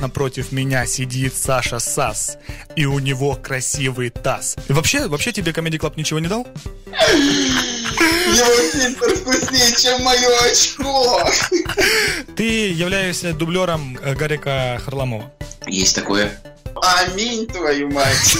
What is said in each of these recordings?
Напротив меня сидит Саша Сас, и у него красивый таз. И вообще, вообще тебе Comedy Club ничего не дал? Его фильтр вкуснее, чем мое очко. Ты являешься дублером э, Гарика Харламова. Есть такое. Аминь, твою мать.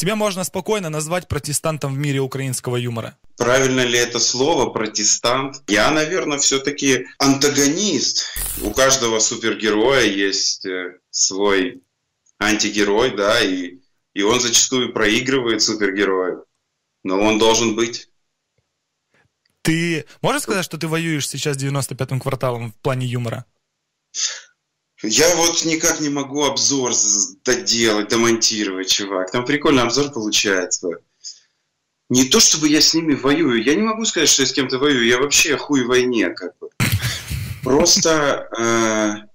Тебя можно спокойно назвать протестантом в мире украинского юмора. Правильно ли это слово протестант? Я, наверное, все-таки антагонист. У каждого супергероя есть э, свой антигерой, да, и, и он зачастую проигрывает супергерою. Но он должен быть. Ты можешь сказать, что ты воюешь сейчас 95-м кварталом в плане юмора? Я вот никак не могу обзор доделать, домонтировать, чувак. Там прикольный обзор получается. Не то, чтобы я с ними воюю. Я не могу сказать, что я с кем-то воюю. Я вообще хуй в войне, как бы. Просто э,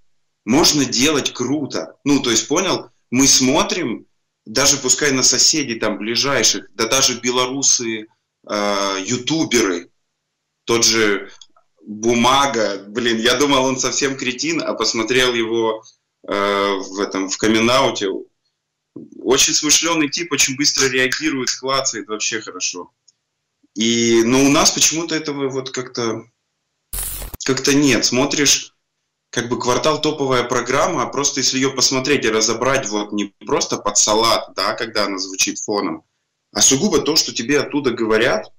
можно делать круто. Ну, то есть, понял? Мы смотрим, даже пускай на соседей там ближайших, да даже белорусы, э, ютуберы, тот же бумага, блин, я думал, он совсем кретин, а посмотрел его э, в этом в камин Очень смышленый тип, очень быстро реагирует, клацает, вообще хорошо. И, но ну, у нас почему-то этого вот как-то как-то нет. Смотришь, как бы квартал топовая программа, а просто если ее посмотреть и разобрать вот не просто под салат, да, когда она звучит фоном, а сугубо то, что тебе оттуда говорят,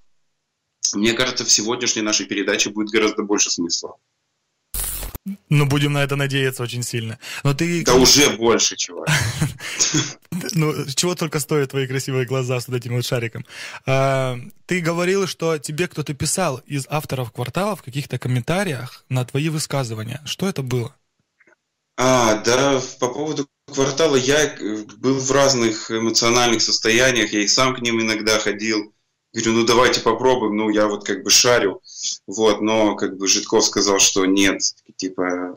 мне кажется, в сегодняшней нашей передаче будет гораздо больше смысла. Ну, будем на это надеяться очень сильно. Но ты... Да уже больше, чувак. Ну, чего только стоят твои красивые глаза с вот этим вот шариком. А, ты говорил, что тебе кто-то писал из авторов квартала в каких-то комментариях на твои высказывания. Что это было? А, да, по поводу квартала я э, был в разных эмоциональных состояниях, я и сам к ним иногда ходил. Говорю, ну давайте попробуем, ну я вот как бы шарю, вот, но как бы Житков сказал, что нет, типа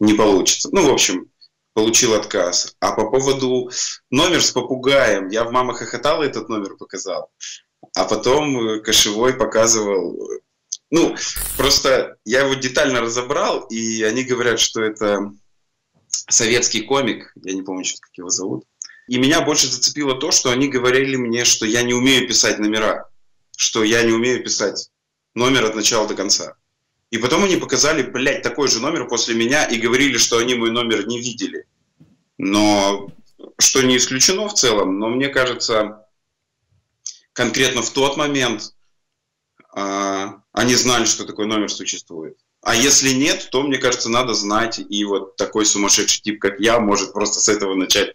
не получится. Ну, в общем, получил отказ. А по поводу номер с попугаем, я в «Мама хохотала» этот номер показал, а потом Кошевой показывал ну, просто я его детально разобрал, и они говорят, что это советский комик, я не помню сейчас, как его зовут. И меня больше зацепило то, что они говорили мне, что я не умею писать номера что я не умею писать номер от начала до конца. И потом они показали, блядь, такой же номер после меня и говорили, что они мой номер не видели. Но что не исключено в целом, но мне кажется, конкретно в тот момент э, они знали, что такой номер существует. А если нет, то, мне кажется, надо знать, и вот такой сумасшедший тип, как я, может просто с этого начать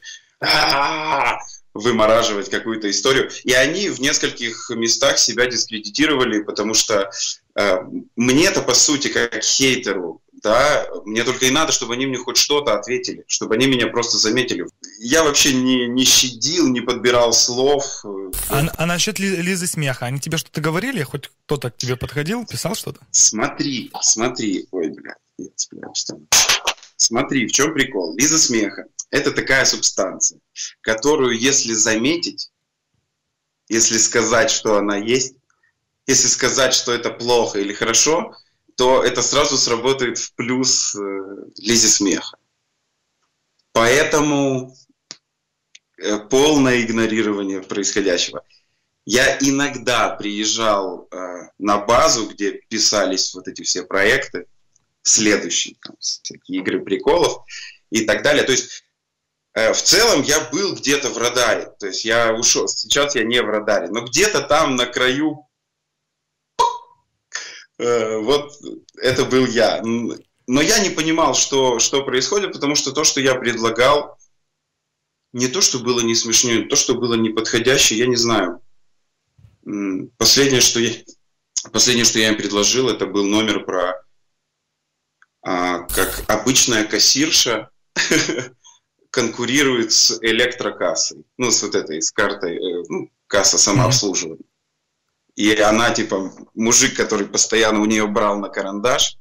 вымораживать какую-то историю. И они в нескольких местах себя дискредитировали, потому что э, мне-то, по сути, как хейтеру, да, мне только и надо, чтобы они мне хоть что-то ответили, чтобы они меня просто заметили. Я вообще не, не щадил, не подбирал слов. А, а насчет Лизы Смеха, они тебе что-то говорили? Хоть кто-то к тебе подходил, писал что-то? Смотри, смотри, ой, блядь, я Смотри, в чем прикол. Лиза Смеха это такая субстанция, которую, если заметить, если сказать, что она есть, если сказать, что это плохо или хорошо, то это сразу сработает в плюс э, Лизе смеха. Поэтому э, полное игнорирование происходящего. Я иногда приезжал э, на базу, где писались вот эти все проекты, следующие, там, всякие игры приколов и так далее. То есть в целом я был где-то в радаре. То есть я ушел, сейчас я не в радаре, но где-то там на краю э, вот это был я. Но я не понимал, что, что происходит, потому что то, что я предлагал, не то, что было не смешно, то, что было неподходящее, я не знаю. Последнее, что я, последнее, что я им предложил, это был номер про а, как обычная кассирша конкурирует с электрокассой, ну, с вот этой, с картой, э, ну, касса самообслуживания. И она, типа, мужик, который постоянно у нее брал на карандаш,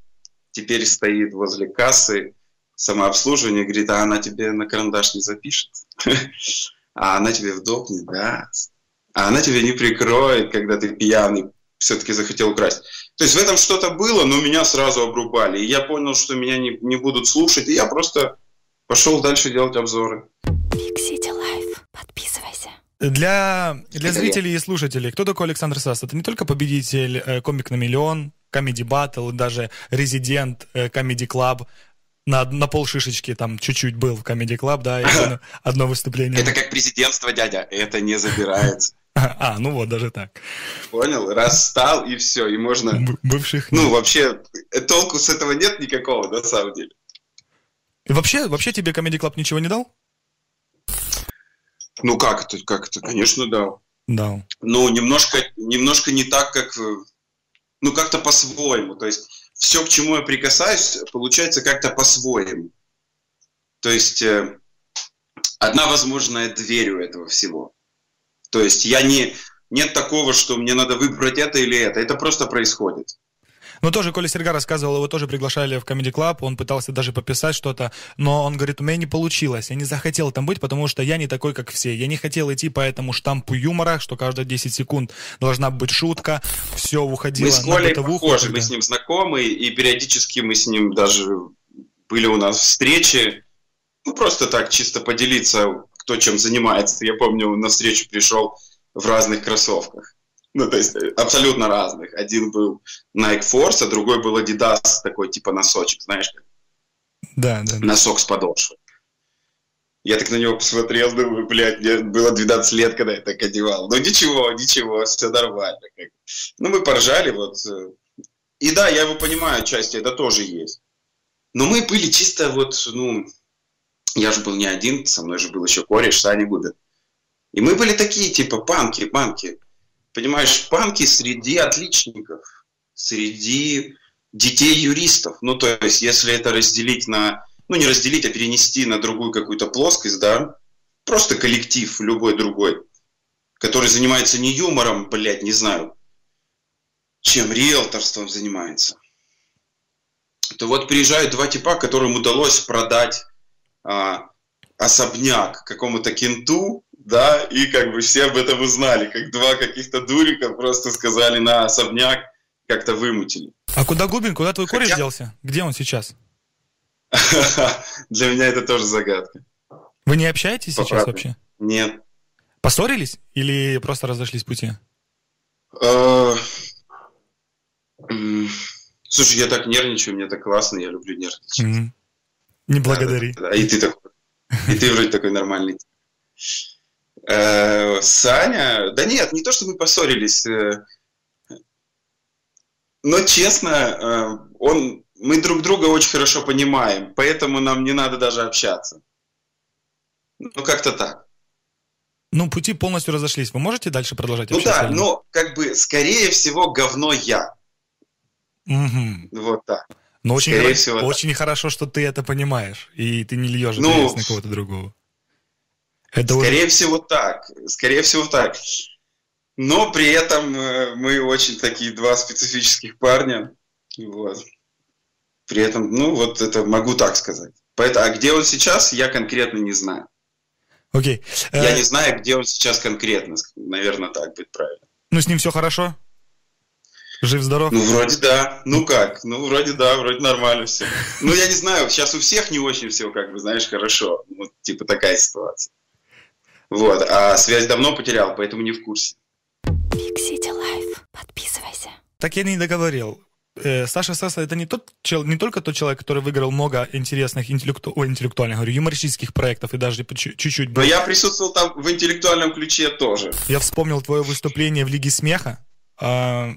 теперь стоит возле кассы самообслуживания, говорит, а она тебе на карандаш не запишет? А она тебе вдохнет, да. а она тебя не прикроет, когда ты пьяный все-таки захотел украсть. То есть в этом что-то было, но меня сразу обрубали. И я понял, что меня не, не будут слушать, и я просто пошел дальше делать обзоры. Подписывайся. Для, для зрителей и слушателей, кто такой Александр Сас? Это не только победитель э, комик на миллион, Comedy Battle, даже резидент э, Comedy Club, на, на пол шишечки там чуть-чуть был в Comedy Club, да, одно, одно выступление. Это как президентство, дядя, это не забирается. А, ну вот, даже так. Понял? Раз стал, и все, и можно... Бывших... Ну, вообще, толку с этого нет никакого, на самом деле. И вообще, вообще тебе Comedy Club ничего не дал? Ну, как это, как это? Конечно, дал. Дал. Ну, немножко, немножко не так, как... Ну, как-то по-своему. То есть, все, к чему я прикасаюсь, получается как-то по-своему. То есть, э, одна возможная дверь у этого всего. То есть я не, нет такого, что мне надо выбрать это или это. Это просто происходит. Ну, тоже Коля Серга рассказывал, его тоже приглашали в Comedy Club, он пытался даже пописать что-то, но он говорит, у меня не получилось, я не захотел там быть, потому что я не такой, как все. Я не хотел идти по этому штампу юмора, что каждые 10 секунд должна быть шутка, все уходило мы с Колей похожи, мы с ним знакомы, и периодически мы с ним даже были у нас встречи, ну, просто так, чисто поделиться кто чем занимается. Я помню, на встречу пришел в разных кроссовках. Ну, то есть э, абсолютно разных. Один был Nike Force, а другой был Adidas, такой типа носочек, знаешь, как? Да, да. Носок с подошвой. Я так на него посмотрел, думаю, блядь, мне было 12 лет, когда я так одевал. Ну ничего, ничего, все нормально. Ну мы поржали, вот. Э. И да, я его понимаю, части это тоже есть. Но мы были чисто вот, ну, я же был не один, со мной же был еще кореш Саня Губин. И мы были такие, типа, панки, панки. Понимаешь, панки среди отличников, среди детей юристов. Ну, то есть, если это разделить на... Ну, не разделить, а перенести на другую какую-то плоскость, да, просто коллектив любой другой, который занимается не юмором, блядь, не знаю, чем риэлторством занимается, то вот приезжают два типа, которым удалось продать а, особняк какому-то кенту, да, и как бы все об этом узнали, как два каких-то дурика просто сказали на особняк, как-то вымутили. А куда Губин, куда твой кореш Хотя... делся? Где он сейчас? Для меня это тоже загадка. Вы не общаетесь По сейчас правде. вообще? Нет. Поссорились или просто разошлись пути? А, слушай, я так нервничаю, мне так классно, я люблю нервничать. Не благодари. Да, да, и ты такой. И ты вроде такой нормальный. Э, Саня, да нет, не то, что мы поссорились, э, но честно, э, он, мы друг друга очень хорошо понимаем, поэтому нам не надо даже общаться. Ну, как-то так. Ну, пути полностью разошлись. Вы можете дальше продолжать ну общаться? Ну да, но как бы, скорее всего, говно я. Угу. Вот так. Но очень, Скорее всего, очень да. хорошо, что ты это понимаешь, и ты не льешь ну, на кого-то другого. Это скорее уже... всего так. Скорее всего так. Но при этом э, мы очень такие два специфических парня. Вот. При этом, ну, вот это могу так сказать. Поэтому, а где он сейчас, я конкретно не знаю. Окей. Okay. Я uh... не знаю, где он сейчас конкретно. Наверное, так будет правильно. Ну, с ним все хорошо? Жив-здоров? Ну, вроде да. Ну как? Ну, вроде да, вроде нормально все. Ну, я не знаю, сейчас у всех не очень все, как бы, знаешь, хорошо. Вот, типа такая ситуация. Вот. А связь давно потерял, поэтому не в курсе. Фиксите лайф. Подписывайся. Так я не договорил. Э, Саша Саса это не, тот, не только тот человек, который выиграл много интересных интеллекту... О, интеллектуальных, говорю, юмористических проектов и даже чуть-чуть... Но я присутствовал там в интеллектуальном ключе тоже. Я вспомнил твое выступление в Лиге смеха. А,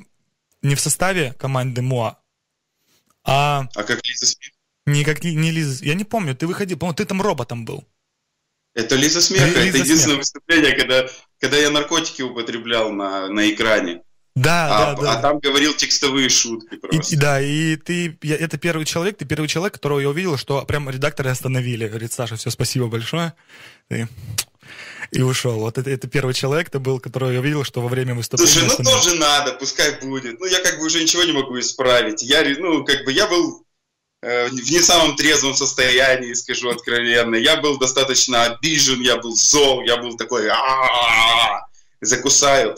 не в составе команды МОА, а... А как Лиза Смех? Не как не Лиза... Я не помню, ты выходил, по-моему, ты там роботом был. Это Лиза Смеха, Лиза это единственное смех. выступление, когда, когда я наркотики употреблял на, на экране. Да, а, да, да. А там говорил текстовые шутки просто. И, да, и ты, я, это первый человек, ты первый человек, которого я увидел, что прям редакторы остановили. Говорит, Саша, все, спасибо большое. Ты и ушел. Вот это, это первый человек, ты был, которого я видел, что во время выступления... Слушай, ну тоже надо, пускай будет. Ну, я как бы уже ничего не могу исправить. Я, ну, как бы я был в не самом трезвом состоянии, скажу откровенно. Я был достаточно обижен, я был зол, я был такой... закусаю.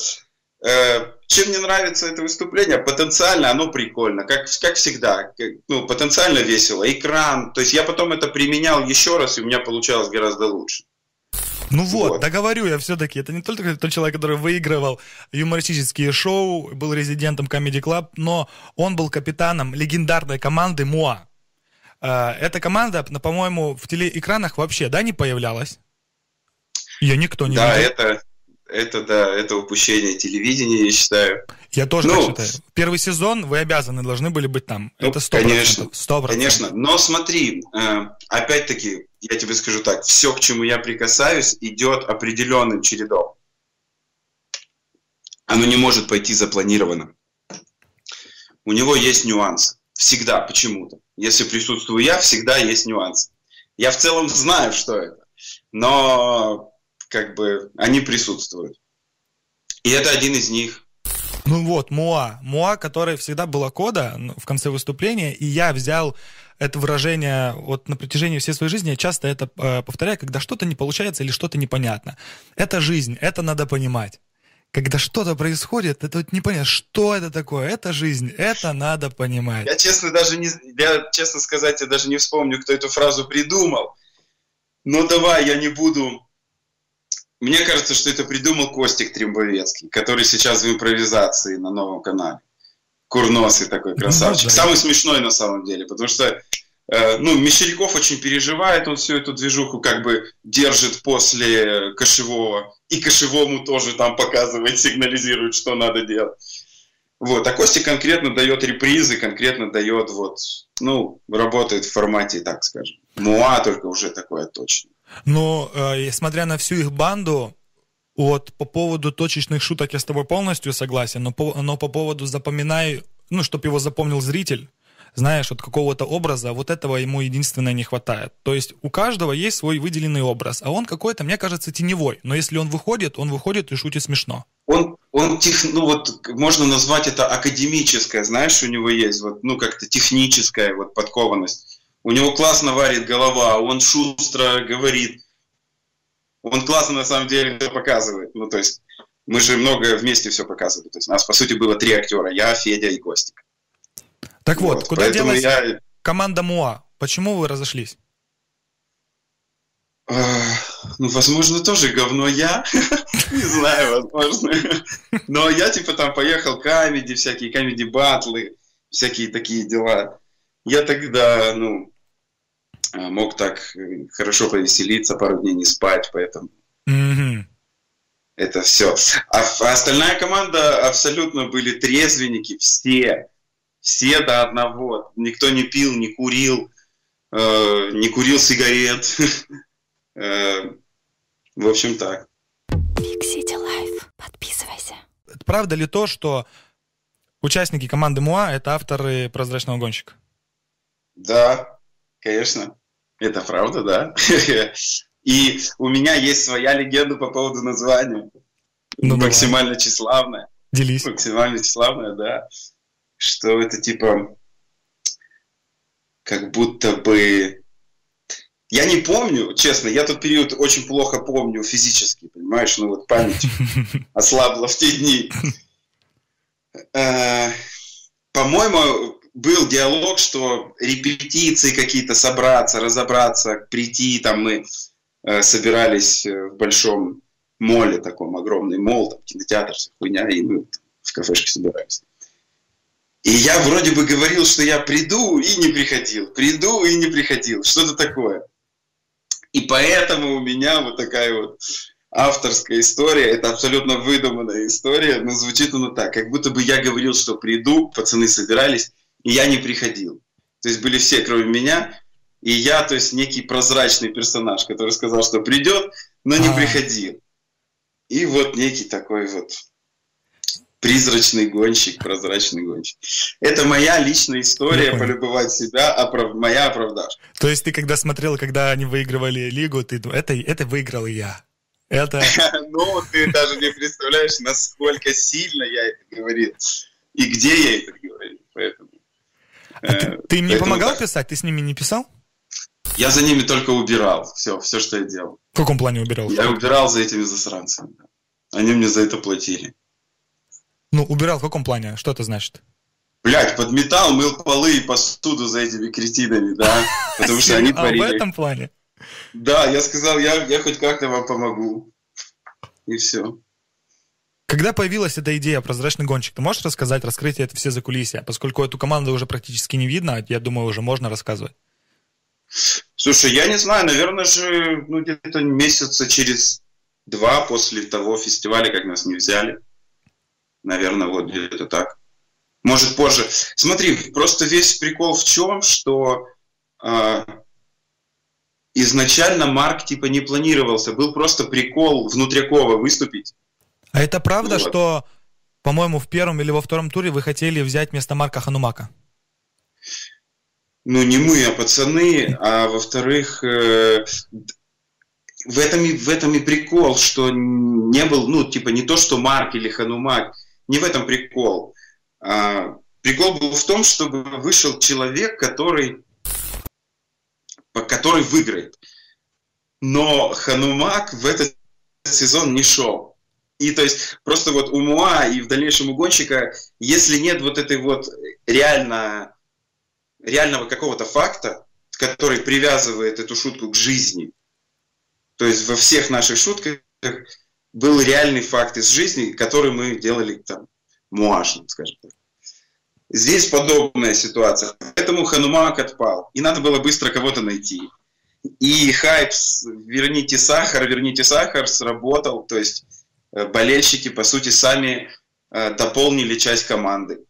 Э, чем мне нравится это выступление? Потенциально оно прикольно, как, как всегда. Ну, потенциально весело. Экран. То есть я потом это применял еще раз, и у меня получалось гораздо лучше. Ну вот, вот. договорю я все-таки. Это не только тот человек, который выигрывал юмористические шоу, был резидентом Comedy Club, но он был капитаном легендарной команды МУА. Э, эта команда, по-моему, в телеэкранах вообще, да, не появлялась? Ее никто не да, видел. Да, это, это, да, это упущение телевидения, я считаю. Я тоже ну, так считаю. Первый сезон вы обязаны должны были быть там. Ну, это 100%. Конечно, 100%. конечно. Но смотри, э, опять-таки, я тебе скажу так, все, к чему я прикасаюсь, идет определенным чередом. Оно не может пойти запланированно. У него есть нюансы. Всегда, почему-то. Если присутствую я, всегда есть нюансы. Я в целом знаю, что это. Но как бы они присутствуют. И это один из них. Ну вот, Муа. Муа, который всегда была кода в конце выступления, и я взял это выражение вот на протяжении всей своей жизни, я часто это э, повторяю, когда что-то не получается или что-то непонятно. Это жизнь, это надо понимать. Когда что-то происходит, это вот непонятно, что это такое, это жизнь, это надо понимать. Я честно даже не, я честно сказать, я даже не вспомню, кто эту фразу придумал. Но давай, я не буду мне кажется, что это придумал Костик Трембовецкий, который сейчас в импровизации на новом канале. Курносый такой красавчик. Ну, да. Самый смешной на самом деле, потому что э, ну, Мещеряков очень переживает, он всю эту движуху как бы держит после кошевого. И кошевому тоже там показывает, сигнализирует, что надо делать. Вот. А Костя конкретно дает репризы, конкретно дает вот, ну, работает в формате, так скажем. Муа только уже такое точно. Но, э, смотря на всю их банду, вот по поводу точечных шуток я с тобой полностью согласен, но по, но по поводу запоминай, ну, чтобы его запомнил зритель, знаешь, вот какого-то образа, вот этого ему единственное не хватает. То есть у каждого есть свой выделенный образ, а он какой-то, мне кажется, теневой. Но если он выходит, он выходит и шутит смешно. Он, он тех, ну вот можно назвать это академическое, знаешь, у него есть вот, ну как-то техническая вот подкованность у него классно варит голова, он шустро говорит, он классно на самом деле все показывает. Ну, то есть мы же многое вместе все показывали. То есть у нас, по сути, было три актера, я, Федя и Костик. Так вот, вот куда делась я... команда МУА? Почему вы разошлись? Ну, возможно, тоже говно я. Не знаю, возможно. Но я, типа, там поехал камеди, всякие камеди-батлы, всякие такие дела. Я тогда, ну, Э, мог так э, хорошо повеселиться, пару дней не спать, поэтому mm-hmm. это все. А, а остальная команда абсолютно были трезвенники, все, все до одного. Никто не пил, не курил, э, не курил сигарет. э, в общем, так. Big City Life. Подписывайся. Правда ли то, что участники команды МУА — это авторы «Прозрачного гонщика»? Да, конечно. Это правда, да. И у меня есть своя легенда по поводу названия. Ну, Максимально давай. тщеславная. Делись. Максимально тщеславная, да. Что это типа как будто бы... Я не помню, честно, я тот период очень плохо помню физически, понимаешь? Ну вот память ослабла в те дни. Э, по-моему, был диалог, что репетиции какие-то собраться, разобраться, прийти, там мы э, собирались э, в большом моле таком, огромный мол, там кинотеатр, вся хуйня, и мы в кафешке собирались. И я вроде бы говорил, что я приду и не приходил, приду и не приходил, что-то такое. И поэтому у меня вот такая вот авторская история, это абсолютно выдуманная история, но звучит она так, как будто бы я говорил, что приду, пацаны собирались, и я не приходил. То есть были все, кроме меня, и я, то есть некий прозрачный персонаж, который сказал, что придет, но не А-а-а. приходил. И вот некий такой вот призрачный гонщик, прозрачный гонщик. Это моя личная история, полюбовать себя, оправ... моя оправдашка. То есть ты когда смотрел, когда они выигрывали лигу, ты думал, это, это выиграл я. Это... ну, ты даже не представляешь, насколько сильно я это говорил. И где я это говорил. Поэтому а ты, ты им не помогал так. писать? Ты с ними не писал? Я за ними только убирал. Все, все, что я делал. В каком плане убирал? Я убирал за этими засранцами. Они мне за это платили. Ну, убирал в каком плане? Что это значит? Блять, подметал, мыл полы и посуду за этими кретинами, да? Потому что они творили. А в этом плане? Да, я сказал, я, я хоть как-то вам помогу. И все. Когда появилась эта идея «Прозрачный гонщик», ты можешь рассказать, раскрыть это все за кулисья? Поскольку эту команду уже практически не видно, я думаю, уже можно рассказывать. Слушай, я не знаю, наверное же, ну, где-то месяца через два после того фестиваля, как нас не взяли. Наверное, вот где-то так. Может, позже. Смотри, просто весь прикол в чем, что э, изначально Марк типа не планировался. Был просто прикол внутрякова выступить. А это правда, вот. что, по-моему, в первом или во втором туре вы хотели взять вместо Марка Ханумака? Ну, не мы, а пацаны. А во-вторых, э, в этом, и, в этом и прикол, что не был, ну, типа, не то, что Марк или Ханумак, не в этом прикол. А, прикол был в том, чтобы вышел человек, который, который выиграет. Но Ханумак в этот сезон не шел. И то есть просто вот у Муа и в дальнейшем у гонщика, если нет вот этой вот реально, реального какого-то факта, который привязывает эту шутку к жизни, то есть во всех наших шутках был реальный факт из жизни, который мы делали там муашным, скажем так. Здесь подобная ситуация. Поэтому Ханумак отпал. И надо было быстро кого-то найти. И хайп «Верните сахар, верните сахар» сработал. То есть Э, болельщики, по сути, сами э, дополнили часть команды.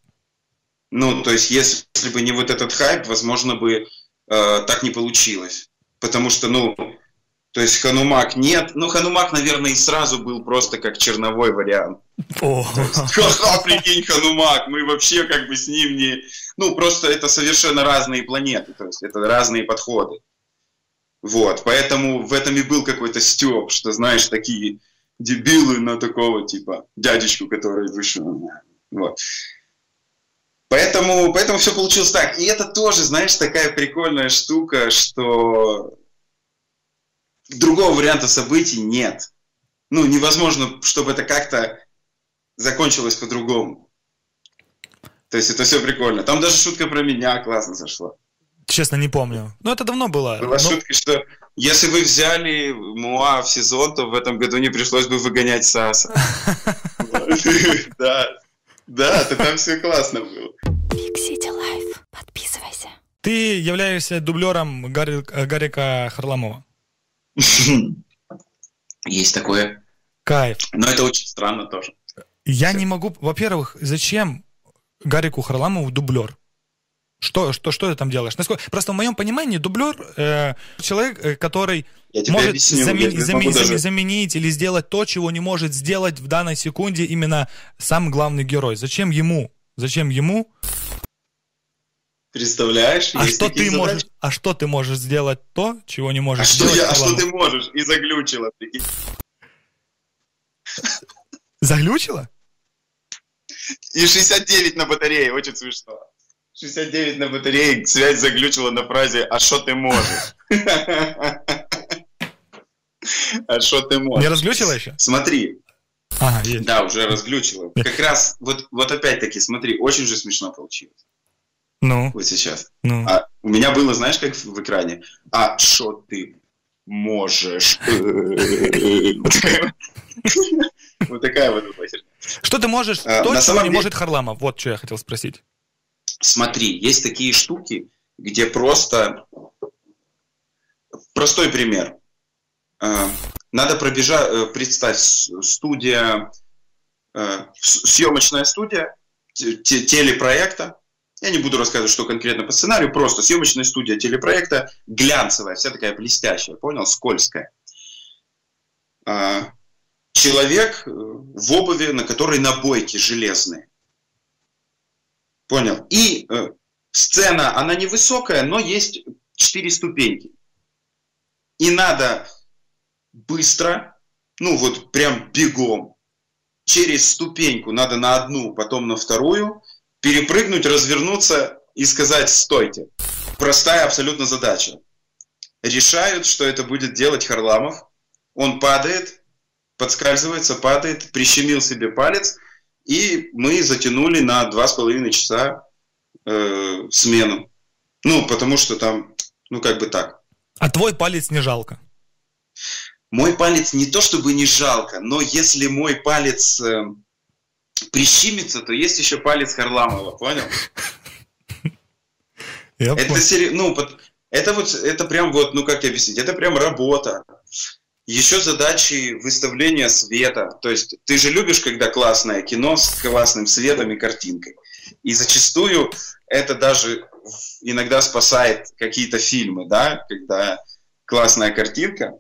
Ну, то есть, если бы не вот этот хайп, возможно бы э, так не получилось. Потому что, ну, то есть Ханумак нет. Ну, Ханумак, наверное, и сразу был просто как черновой вариант. Ха-ха, прикинь, Ханумак, мы вообще как бы с ним не... Ну, просто это совершенно разные планеты, то есть это разные подходы. Вот, поэтому в этом и был какой-то стёб, что, знаешь, такие дебилы на такого типа дядечку, который вышел. Вот. Поэтому, поэтому все получилось так. И это тоже, знаешь, такая прикольная штука, что другого варианта событий нет. Ну, невозможно, чтобы это как-то закончилось по-другому. То есть это все прикольно. Там даже шутка про меня классно зашла. Честно, не помню. Но это давно было. Была Но... шутка, что если вы взяли Муа в сезон, то в этом году не пришлось бы выгонять Саса. Да, да, то там все классно было. Big City Life. Подписывайся. Ты являешься дублером Гарика Харламова. Есть такое. Кайф. Но это очень странно тоже. Я не могу... Во-первых, зачем Гарику Харламову дублер? Что, что, что ты там делаешь? Насколько... Просто в моем понимании дублер э, человек, э, который может объясню, замен... замен... даже... заменить или сделать то, чего не может сделать в данной секунде именно сам главный герой. Зачем ему? Зачем ему? Представляешь? А что ты задачи? можешь? А что ты можешь сделать то, чего не можешь а сделать? Что я, а что ты можешь? И заглючило, прикинь. Заглючило? И 69 на батарее, очень смешно. 69 на батарее, связь заглючила на фразе «А что ты можешь?» А что ты можешь? Не разглючила еще? Смотри. Ага, есть. Да, уже разглючила. Как раз, вот, вот опять-таки, смотри, очень же смешно получилось. Ну? Вот сейчас. Ну? А у меня было, знаешь, как в экране? А что ты можешь? Вот такая вот Что ты можешь, а, то, чего не может Харламов? Вот что я хотел спросить. Смотри, есть такие штуки, где просто... Простой пример. Э, надо пробежать, э, представь, студия, э, съемочная студия телепроекта. Я не буду рассказывать, что конкретно по сценарию, просто съемочная студия телепроекта, глянцевая, вся такая блестящая, понял, скользкая. Человек в обуви, на которой набойки железные. Понял. И э, сцена, она невысокая, но есть четыре ступеньки. И надо быстро, ну вот прям бегом, через ступеньку, надо на одну, потом на вторую, перепрыгнуть, развернуться и сказать «стойте». Простая абсолютно задача. Решают, что это будет делать Харламов. Он падает, подскальзывается, падает, прищемил себе палец, и мы затянули на два с половиной часа э, смену. Ну, потому что там, ну, как бы так. А твой палец не жалко? Мой палец не то чтобы не жалко, но если мой палец э, прищимится, то есть еще палец Харламова, понял? Я это сери... ну, это вот, это прям вот, ну как тебе объяснить, это прям работа. Еще задачи выставления света. То есть ты же любишь, когда классное кино с классным светом и картинкой. И зачастую это даже иногда спасает какие-то фильмы, да, когда классная картинка.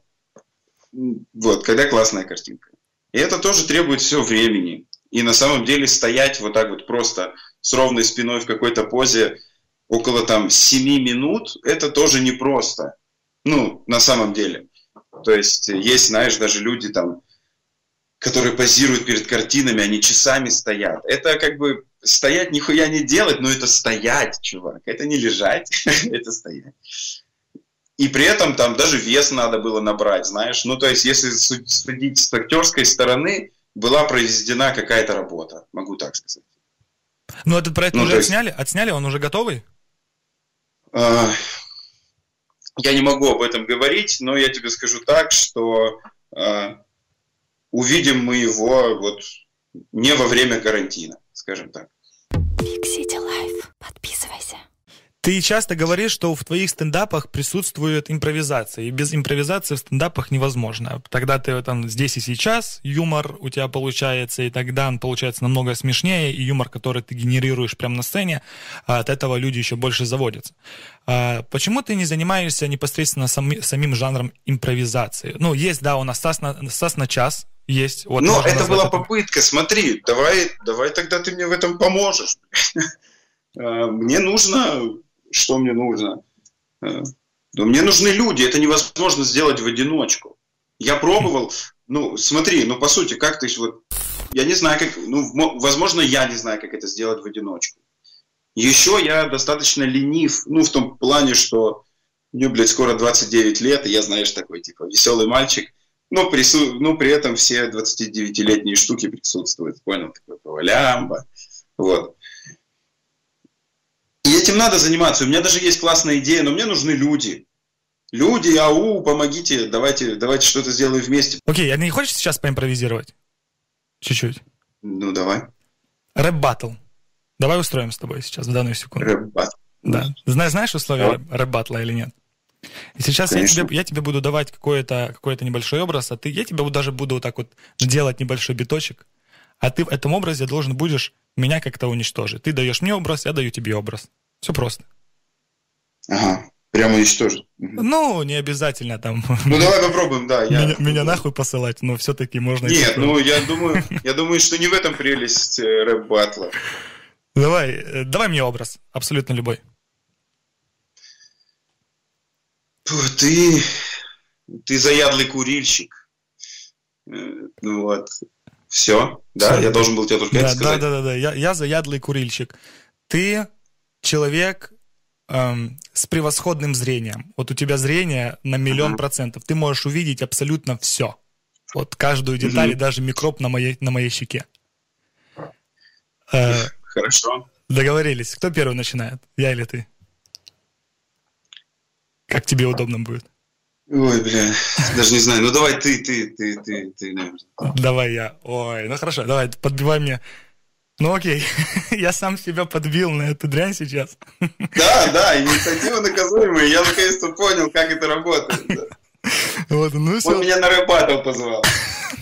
Вот, когда классная картинка. И это тоже требует все времени. И на самом деле стоять вот так вот просто с ровной спиной в какой-то позе около там 7 минут, это тоже непросто. Ну, на самом деле. То есть есть, знаешь, даже люди там, которые позируют перед картинами, они часами стоят. Это как бы стоять нихуя не делать, но это стоять, чувак. Это не лежать, это стоять. И при этом там даже вес надо было набрать, знаешь. Ну, то есть, если судить с актерской стороны, была произведена какая-то работа, могу так сказать. Ну, этот проект ну, уже есть... отсняли? Отсняли? Он уже готовый? А, я не могу об этом говорить, но я тебе скажу так, что э, увидим мы его вот не во время карантина, скажем так. Фиксите лайф. Подписывайся. Ты часто говоришь, что в твоих стендапах присутствует импровизация, и без импровизации в стендапах невозможно. Тогда ты там здесь и сейчас, юмор у тебя получается, и тогда он получается намного смешнее, и юмор, который ты генерируешь прямо на сцене, а от этого люди еще больше заводятся. А почему ты не занимаешься непосредственно сами, самим жанром импровизации? Ну, есть, да, у нас САС на, САС на час, есть. Вот Но это была это. попытка, смотри, давай, давай тогда ты мне в этом поможешь. А, мне нужно что мне нужно? Э, да мне нужны люди, это невозможно сделать в одиночку. Я пробовал, ну, смотри, ну, по сути, как ты вот, я не знаю, как, ну, возможно, я не знаю, как это сделать в одиночку. Еще я достаточно ленив, ну, в том плане, что мне, блядь, скоро 29 лет, и я, знаешь, такой, типа, веселый мальчик, но, прису... ну, при этом все 29-летние штуки присутствуют, понял, такой, повалямба, вот. И этим надо заниматься. У меня даже есть классная идея, но мне нужны люди. Люди, ау, помогите, давайте, давайте что-то сделаем вместе. Окей, окей, а не хочешь сейчас поимпровизировать? Чуть-чуть. Ну, давай. Рэп-баттл. Давай устроим с тобой сейчас, в данную секунду. Рэп-баттл. Да. Знаешь, знаешь условия да. рэп-баттла или нет? И сейчас я тебе, я тебе буду давать какой-то какой небольшой образ, а ты, я тебе даже буду вот так вот делать небольшой биточек, а ты в этом образе должен будешь меня как-то уничтожить. Ты даешь мне образ, я даю тебе образ. Все просто. Ага. Прямо уничтожить. Ну, не обязательно там. Ну давай попробуем, да. Я... Меня, меня нахуй посылать, но все-таки можно. Нет, ну я думаю, я думаю, что не в этом прелесть э, рэп батла. Давай, э, давай мне образ, абсолютно любой. Ты, ты заядлый курильщик. Э, ну вот. Все, да? Все. Я должен был тебе только да, это сказать. Да, да, да, да. Я, я заядлый курильщик. Ты человек эм, с превосходным зрением. Вот у тебя зрение на миллион uh-huh. процентов. Ты можешь увидеть абсолютно все. Вот каждую деталь, uh-huh. даже микроб на моей, на моей щеке. Э, Хорошо. Договорились. Кто первый начинает? Я или ты? Как тебе удобно будет? Ой, бля, даже не знаю. Ну давай ты, ты, ты, ты, ты, наверное. Давай я. Ой, ну хорошо, давай, подбивай мне ну окей, я сам себя подбил на эту дрянь сейчас. Да, да, инициатива наказуемая. Я наконец-то понял, как это работает. Да. Вот, ну все. Он меня на рэп позвал.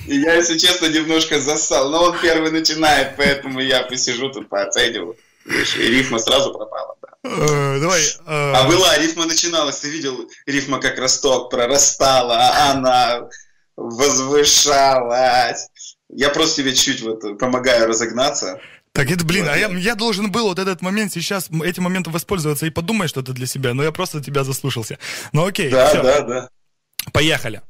И я, если честно, немножко засал. Но он первый начинает, поэтому я посижу тут, пооцениваю. И рифма сразу пропала. Да. Uh, давай. Uh... А была, рифма начиналась. Ты видел, рифма как росток прорастала, а она возвышалась. Я просто тебе чуть вот помогаю разогнаться. Так это, блин, а я, я должен был вот этот момент сейчас, этим моментом воспользоваться и подумать что-то для себя, но я просто тебя заслушался. Ну окей, Да, все. да, да. Поехали.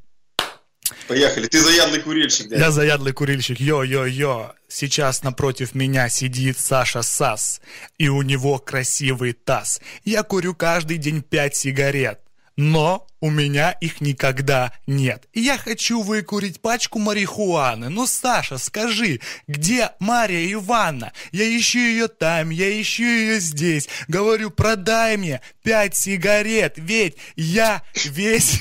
Поехали. Ты заядлый курильщик, да? Я заядлый курильщик. Йо-йо-йо. Сейчас напротив меня сидит Саша Сас, и у него красивый таз. Я курю каждый день пять сигарет. Но у меня их никогда нет. Я хочу выкурить пачку марихуаны. Ну, Саша, скажи, где Мария Ивановна? Я ищу ее там, я ищу ее здесь. Говорю, продай мне пять сигарет, ведь я весь...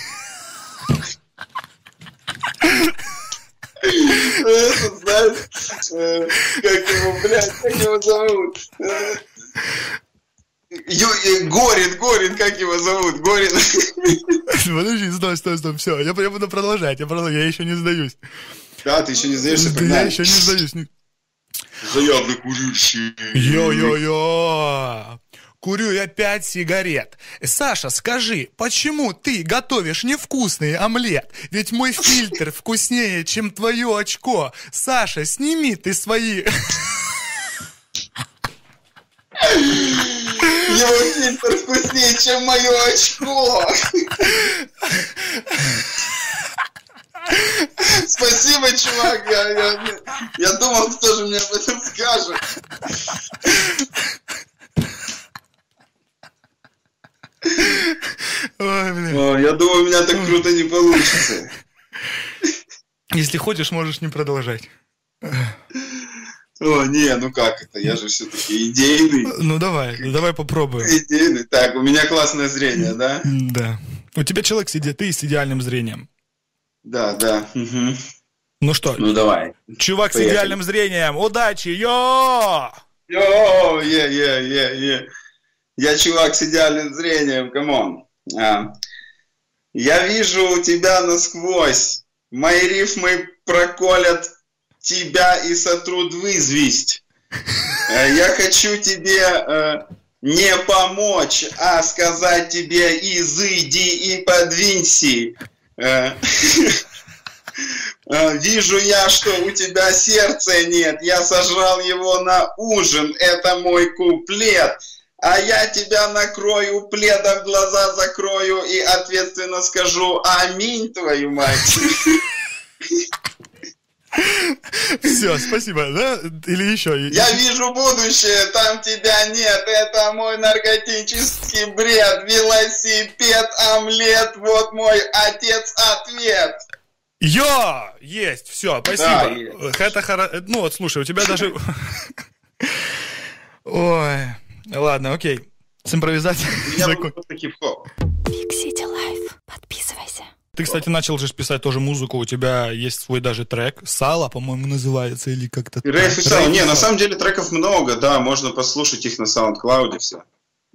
Это, знаешь, э, как его, блядь, как его зовут? Ю- э, Горин, Горин, как его зовут? Горин. Подожди, стой, стой, стой, все, я, я буду продолжать, я, продолжаю, я еще не сдаюсь. Да, ты еще не сдаешься, Да я еще не сдаюсь. Не- Заядлый курильщик. Йо-йо-йо! Курю я пять сигарет. Саша, скажи, почему ты готовишь невкусный омлет? Ведь мой фильтр вкуснее, чем твое очко. Саша, сними ты свои... Фильтр вкуснее, чем мое очко. Спасибо, чувак. Я, я, я думал, кто же мне об этом скажет. Ой, блин. О, я думаю, у меня так круто не получится. Если хочешь, можешь не продолжать. О, не, ну как это? Я же все-таки идейный. Ну давай, давай попробуем. Идейный. Так, у меня классное зрение, да? Да. У тебя человек сидит, ты с идеальным зрением. Да, да. мгм. Ну что, Ну давай. чувак с поехали. идеальным зрением, удачи, yo! Yo, yeah, yeah, yeah, yeah. Я чувак с идеальным зрением, come on. А. Я вижу тебя насквозь. Мои рифмы проколят тебя и сотрут в известь. Э, Я хочу тебе э, не помочь, а сказать тебе изыди и подвинься. Э, Вижу я, что у тебя сердца нет. Я сожрал его на ужин. Это мой куплет. А я тебя накрою, пледом глаза закрою и ответственно скажу «Аминь, твою мать». Все, спасибо, да? Или еще? Я вижу будущее, там тебя нет. Это мой наркотический бред. Велосипед, омлет, вот мой отец ответ. Йо! Есть, все, спасибо. есть. Это хоро... Ну вот, слушай, у тебя даже... Ой, ладно, окей. С импровизацией просто хип-хоп. Big City Life. Ты, кстати, начал же писать тоже музыку, у тебя есть свой даже трек. Сало, по-моему, называется, или как-то... Рейф и Сало. Не, на самом деле треков много, да, можно послушать их на SoundCloud все.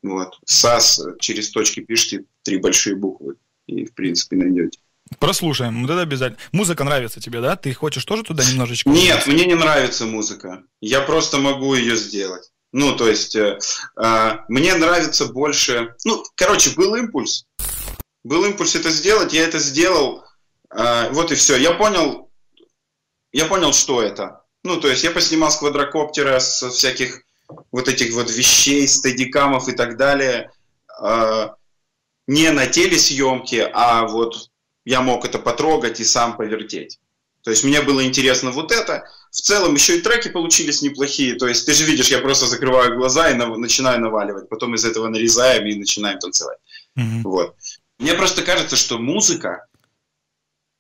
Вот. САС через точки пишите три большие буквы и, в принципе, найдете. Прослушаем, вот это обязательно. Музыка нравится тебе, да? Ты хочешь тоже туда немножечко? Нет, мне не нравится музыка. Я просто могу ее сделать. Ну, то есть, э, э, мне нравится больше... Ну, короче, был импульс. Был импульс это сделать, я это сделал. э, вот и все. Я понял, я понял, что это. Ну, то есть, я поснимал с квадрокоптера, с всяких вот этих вот вещей, стадикамов и так далее. э, не на телесъемке, а вот я мог это потрогать и сам повертеть. То есть мне было интересно вот это. В целом еще и треки получились неплохие. То есть ты же видишь, я просто закрываю глаза и нав- начинаю наваливать. Потом из этого нарезаем и начинаем танцевать. Мгм. Вот. Мне просто кажется, что музыка,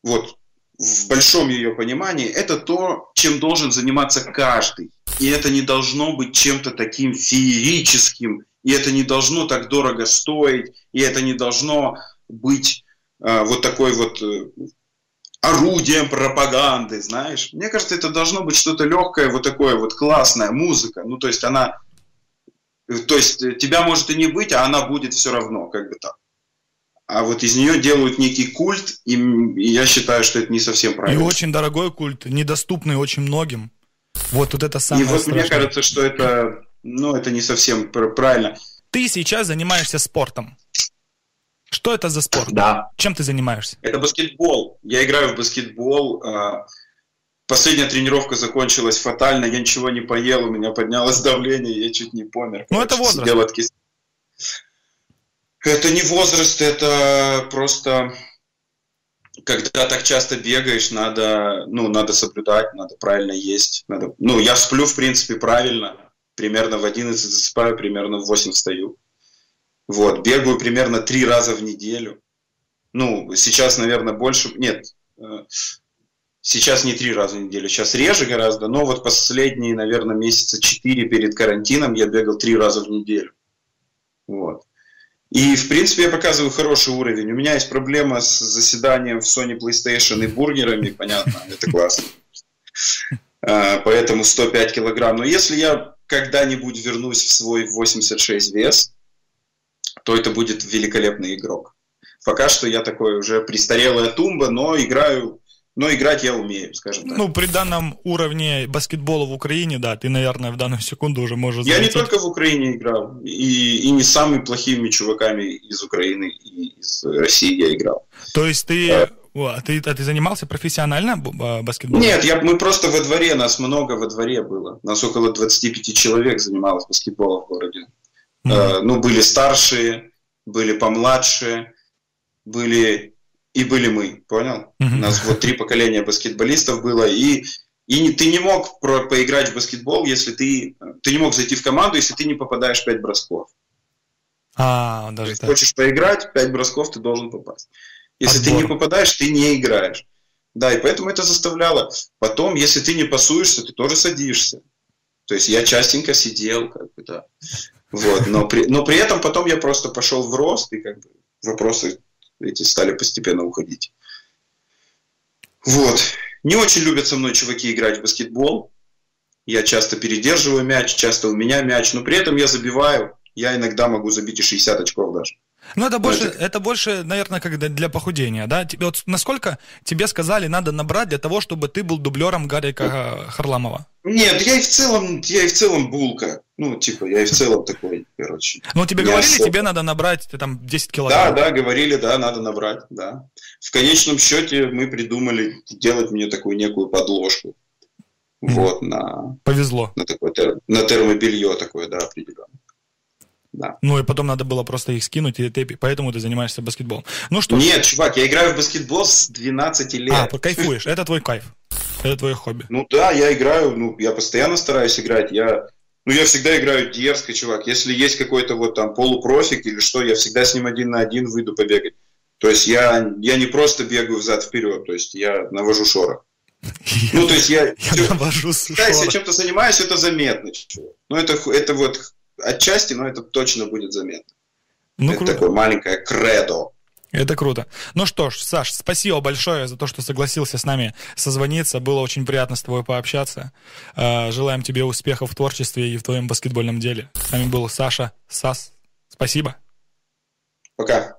вот в большом ее понимании, это то, чем должен заниматься каждый. И это не должно быть чем-то таким феерическим, и это не должно так дорого стоить, и это не должно быть э, вот такой вот э, орудием пропаганды, знаешь. Мне кажется, это должно быть что-то легкое, вот такое вот классная музыка. Ну, то есть она... э, То есть э, тебя может и не быть, а она будет все равно, как бы так. А вот из нее делают некий культ, и, и я считаю, что это не совсем И правильно. очень дорогой культ, недоступный очень многим. Вот, вот это И самое вот мне страшное. кажется, что это, ну, это не совсем пр- правильно. Ты сейчас занимаешься спортом. Что это за спорт? Да. Чем ты занимаешься? Это баскетбол. Я играю в баскетбол. а, Последняя тренировка закончилась фатально. Я ничего не поел, у меня поднялось давление, я чуть не помер. Ну, это возраст. сидел откис- Это не возраст, это просто когда так часто бегаешь, надо, ну, надо соблюдать, надо правильно есть. Надо... Ну, я сплю, в принципе, правильно. Примерно в 11 засыпаю, примерно в 8 встаю. Вот, бегаю примерно три раза в неделю. Ну, сейчас, наверное, больше... Нет, э, сейчас не три раза в неделю, сейчас реже гораздо, но вот последние, наверное, месяца четыре перед карантином я бегал три раза в неделю. Вот. И, в принципе, я показываю хороший уровень. У меня есть проблема с заседанием в Sony PlayStation и бургерами, понятно, это классно. А, поэтому 105 килограмм. Но если я когда-нибудь вернусь в свой 86 вес, то это будет великолепный игрок. Пока что я такой уже престарелая тумба, но играю но играть я умею, скажем так. Ну, при данном уровне баскетбола в Украине, да, ты, наверное, в данную секунду уже можешь Я залететь. не только в Украине играл, и, и не с самыми плохими чуваками из Украины и из России я играл. То есть ты... А, а ты, а ты занимался профессионально баскетболом? Нет, я, мы просто во дворе, нас много во дворе было. Нас около 25 человек занималось баскетболом в городе. Mm-hmm. А, ну, были старшие, были помладше, были и были мы, понял? Mm-hmm. У нас вот три поколения баскетболистов было, и, и ты не мог про, поиграть в баскетбол, если ты, ты не мог зайти в команду, если ты не попадаешь пять бросков. А, даже так. хочешь поиграть, пять бросков ты должен попасть. Если Отбор. ты не попадаешь, ты не играешь. Да, и поэтому это заставляло. Потом, если ты не пасуешься, ты тоже садишься. То есть я частенько сидел, как бы, да. Вот, но при, но при этом потом я просто пошел в рост, и как бы вопросы эти стали постепенно уходить. Вот. Не очень любят со мной чуваки играть в баскетбол. Я часто передерживаю мяч, часто у меня мяч, но при этом я забиваю. Я иногда могу забить и 60 очков даже. Ну, это больше, это... это больше, наверное, как для похудения, да? Тебе, вот насколько тебе сказали, надо набрать для того, чтобы ты был дублером Гарика Харламова? Нет, я и в целом, я и в целом булка. Ну, типа, я и в целом такой, короче. Ну, тебе говорили, особо... тебе надо набрать там 10 килограмм? Да, да, говорили, да, надо набрать, да. В конечном счете мы придумали делать мне такую некую подложку. Mm. Вот, на... Повезло. На, такое, на термобелье такое, да, определенно. Да. Ну и потом надо было просто их скинуть, и ты, поэтому ты занимаешься баскетболом. Ну что? Нет, чувак, я играю в баскетбол с 12 лет. А, кайфуешь, это твой кайф. Это твое хобби. Ну да, я играю, ну я постоянно стараюсь играть. Я, ну я всегда играю дерзко, чувак. Если есть какой-то вот там полупрофик или что, я всегда с ним один на один выйду побегать. То есть я, я не просто бегаю взад вперед, то есть я навожу шорох. Ну, то есть я, я навожу когда я чем-то занимаюсь, это заметно. Ну, это, это вот отчасти, но это точно будет заметно. Ну, это круто. такое маленькое кредо. Это круто. Ну что ж, Саш, спасибо большое за то, что согласился с нами созвониться. Было очень приятно с тобой пообщаться. Э, желаем тебе успехов в творчестве и в твоем баскетбольном деле. С нами был Саша Сас. Спасибо. Пока.